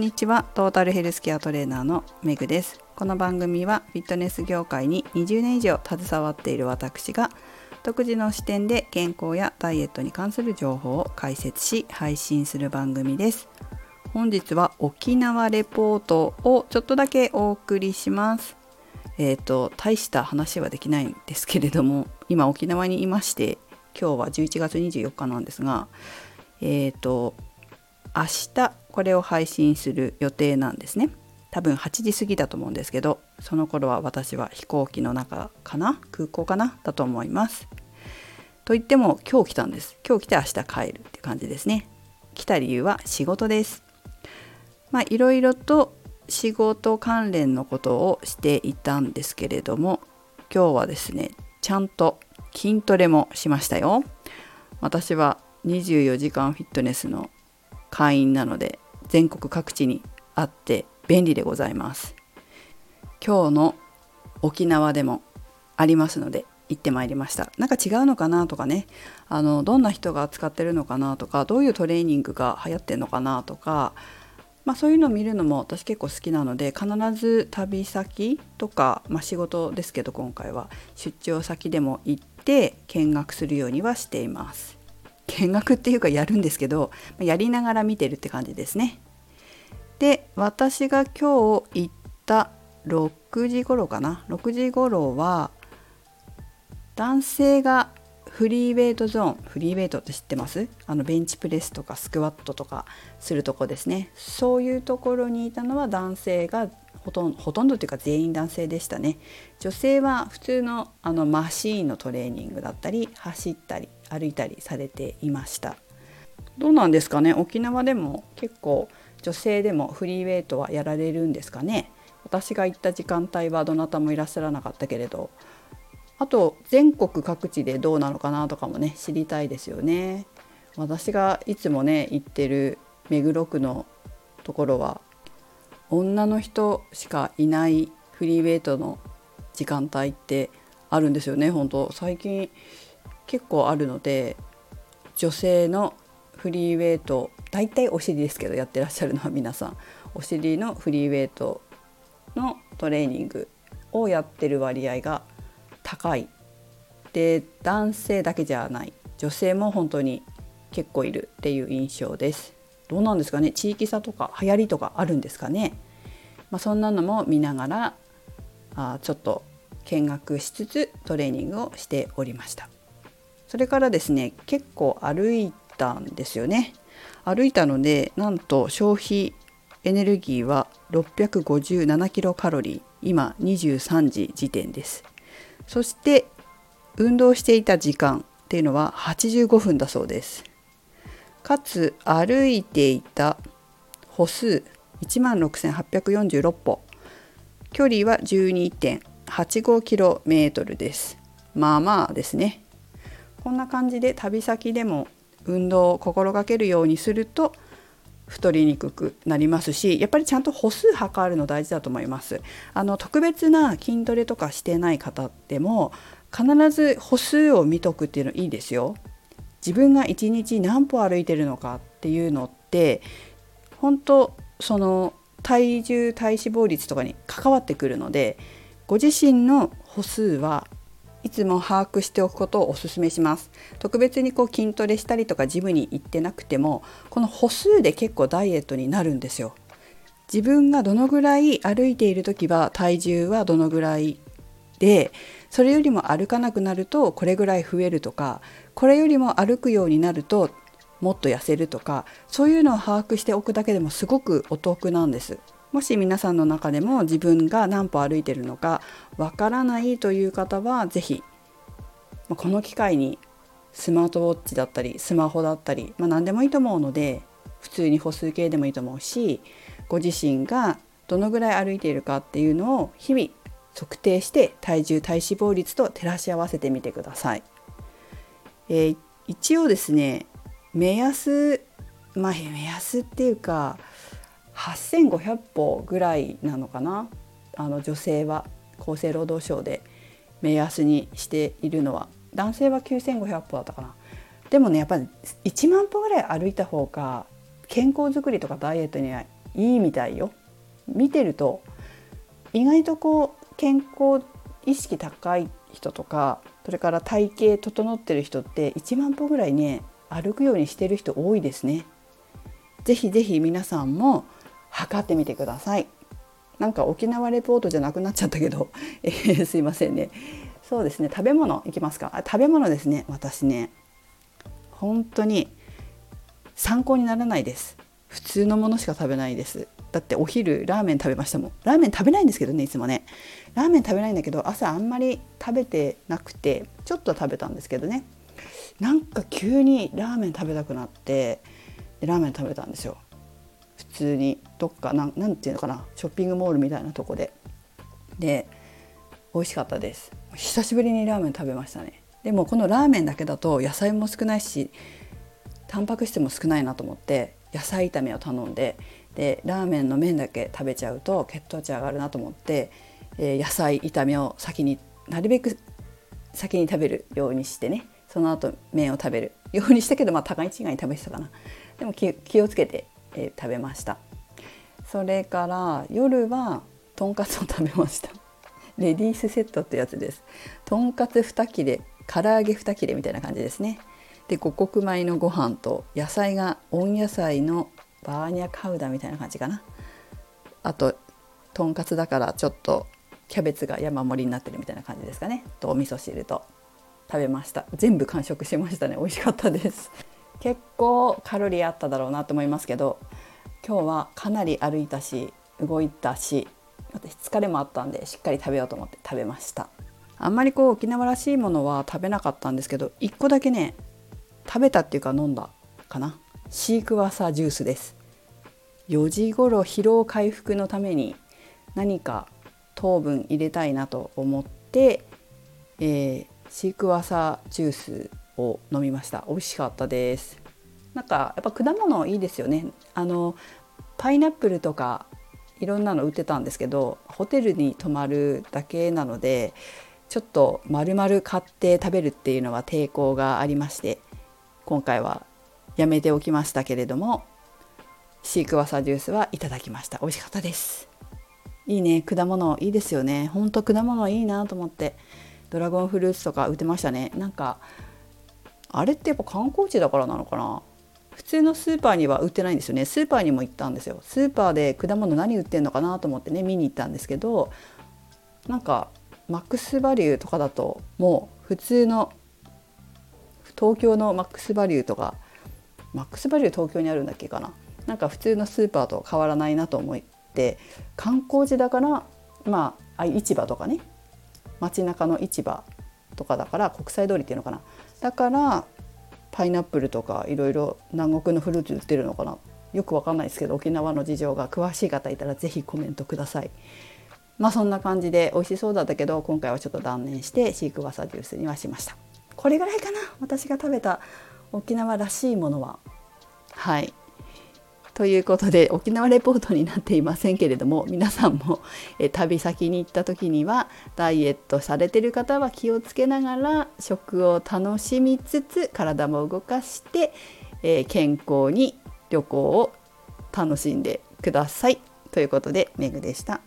にちは。トータルヘルスケアトレーナーのメグです。この番組はフィットネス業界に20年以上携わっている私が独自の視点で健康やダイエットに関する情報を解説し配信する番組です。本日は沖縄レポートをちょっとだけお送りします。えっ、ー、と大した話はできないんですけれども今沖縄にいまして今日は11月24日なんですがえっ、ー、と明日これを配信する予定なんですね。多分8時過ぎだと思うんですけどその頃は私は飛行機の中かな？空港かな？だと思います。と言っても今日来たんです。今日来て明日帰るって感じですね。来た理由は仕事です。まあいろいろと仕事関連のことをしていたんですけれども今日はですねちゃんと筋トレもしましたよ。私は24時間フィットネスの会員なので全国各地にあって便利でございます。今日の沖縄でもありますので行ってまいりました。なんか違うのかなとかね。あのどんな人が使ってるのかなとかどういうトレーニングが流行ってるのかなとかまあ、そういうのを見るのも私結構好きなので必ず旅先とか、まあ、仕事ですけど今回は出張先でも行って見学するようにはしています。見学っていうかやるんですけどやりながら見てるって感じですね。で私が今日行った6時頃かな？6時頃は男性がフリーウェイトゾーンフリーウェイトって知ってます？あのベンチプレスとかスクワットとかするとこですね。そういうところにいたのは男性がほとんどほとんどというか全員男性でしたね。女性は普通のあのマシーンのトレーニングだったり走ったり歩いたりされていました。どうなんですかね？沖縄でも結構女性でもフリーウェイトはやられるんですかね？私が行った時間帯はどなたもいらっしゃらなかったけれど。あと全国各地でどうなのかなとかもね知りたいですよね。私がいつもね行ってる目黒区のところは女の人しかいないフリーウェイトの時間帯ってあるんですよね。本当最近結構あるので女性のフリーウェイト大体お尻ですけどやってらっしゃるのは皆さん。お尻のフリーウェイトのトレーニングをやってる割合が高い。で男性だけじゃない。女性も本当に結構いるっていう印象です。どうなんですかね？地域差とか流行りとかあるんですかね、まあ、そんなのも見ながらあちょっと見学しつつトレーニングをしておりました。それからですね結構歩いたんですよね。歩いたのでなんと消費エネルギーは657キロカロリー今23時時点です。そして運動していた時間っていうのは85分だそうです。かつ歩いていた歩数16,846歩。距離は 12.85km です。まあまあですね。こんな感じで旅先でも運動を心がけるようにすると太りにくくなりますしやっぱりちゃんと歩数測るの大事だと思います。あの特別な筋トレとかしてない方でも必ず歩数を見とくっていうのいいですよ。自分が1日何歩歩いてるのかっていうのって本当その体重体脂肪率とかに関わってくるのでご自身の歩数はいつも把握しておくことをお勧めします。特別にこう筋トレしたりとかジムに行ってなくてもこの歩数で結構ダイエットになるんですよ。自分がどのぐらい歩いている時は体重はどのぐらいでそれよりも歩かなくなるとこれぐらい増えるとかこれよりも歩くようになるともっと痩せるとかそういうのを把握しておくだけでもすごくお得なんです。もし皆さんの中でも自分が何歩歩いてるのかわからないという方は是非この機会にスマートウォッチだったりスマホだったり、まあ、何でもいいと思うので普通に歩数計でもいいと思うしご自身がどのぐらい歩いているかっていうのを日々測定して体重体脂肪率と照らし合わせてみてください。えー、一応ですね目安まあ目安っていうか8500歩ぐらいなのかな？あの女性は厚生労働省で目安にしているのは男性は9500歩だったかな？でもねやっぱり1万歩ぐらい歩いた方が健康づくりとかダイエットにはいいみたいよ。見てると意外とこう健康意識高い人とかそれから体型整ってる人って1万歩ぐらいね歩くようにしてる人多いですね。ぜひぜひ皆さんも測ってみてください。なんか沖縄レポートじゃなくなっちゃったけど、えー、すいませんね。そうですね食べ物いきますかあ食べ物ですね私ね本当に参考にならないです普通のものしか食べないですだってお昼ラーメン食べましたもん。ラーメン食べないんですけどねいつもね。ラーメン食べないんだけど朝あんまり食べてなくてちょっと食べたんですけどね。なんか急にラーメン食べたくなってでラーメン食べたんですよ。普通にどっかなんなんていうのかなショッピングモールみたいなとこで。で美味しかったです。久しぶりにラーメン食べましたね。でもこのラーメンだけだと野菜も少ないしタンパク質も少ないなと思って野菜炒めを頼んででラーメンの麺だけ食べちゃうと血糖値上がるなと思って、えー、野菜炒めを先になるべく先に食べるようにしてねその後麺を食べる。ようにしたけどまあ互い違いに食べてたかな。でも気をつけて、えー、食べました。それから夜はとんかつを食べました。レディースセットってやつです。とんかつ2切れ唐揚げ2切れみたいな感じですね。で五穀米のご飯と野菜が温野菜のバーニャカウダみたいな感じかな。あととんかつだからちょっとキャベツが山盛りになってるみたいな感じですかね。とお味噌汁と。食べました。全部完食しましたね。美味しかったです。結構カロリーあっただろうなと思いますけど今日はかなり歩いたし動いたし私疲れもあったんでしっかり食べようと思って食べました。あんまりこう沖縄らしいものは食べなかったんですけど1個だけね食べたっていうか飲んだかな。シークワーサージュースです。4時頃疲労回復のために何か糖分入れたいなと思って、えー、シークワーサージュースを飲みました。美味しかったです。なんかやっぱ果物いいですよね。あのパイナップルとかいろんなの売ってたんですけどホテルに泊まるだけなのでちょっと丸々買って食べるっていうのは抵抗がありまして今回はやめておきましたけれどもシークワーサージュースはいただきました。美味しかったです。いいね。果物いいですよね。ほんと果物いいなと思って。ドラゴンフルーツとか売ってましたね。なんかあれってやっぱ観光地だからなのかな。普通のスーパーには売ってないんですよね。スーパーにも行ったんですよ。スーパーで果物何売ってんのかなと思ってね見に行ったんですけどなんかマックスバリューとかだともう普通の東京のマックスバリューとかマックスバリュー東京にあるんだっけかな。なんか普通のスーパーと変わらないなと思って観光地だからまあ市場とかね。街中の市場とかだから国際通りっていうのかな。だからパイナップルとかいろいろ南国のフルーツ売ってるのかな。よくわかんないですけど沖縄の事情が詳しい方いたら是非コメントください。まあそんな感じで美味しそうだったけど今回はちょっと断念してシークワーサージュースにはしました。これぐらいかな。私が食べた沖縄らしいものは？はいということで沖縄レポートになっていませんけれども皆さんもえ旅先に行った時にはダイエットされてる方は気をつけながら食を楽しみつつ体も動かして、え、健康に旅行を楽しんでください。ということでメグでした。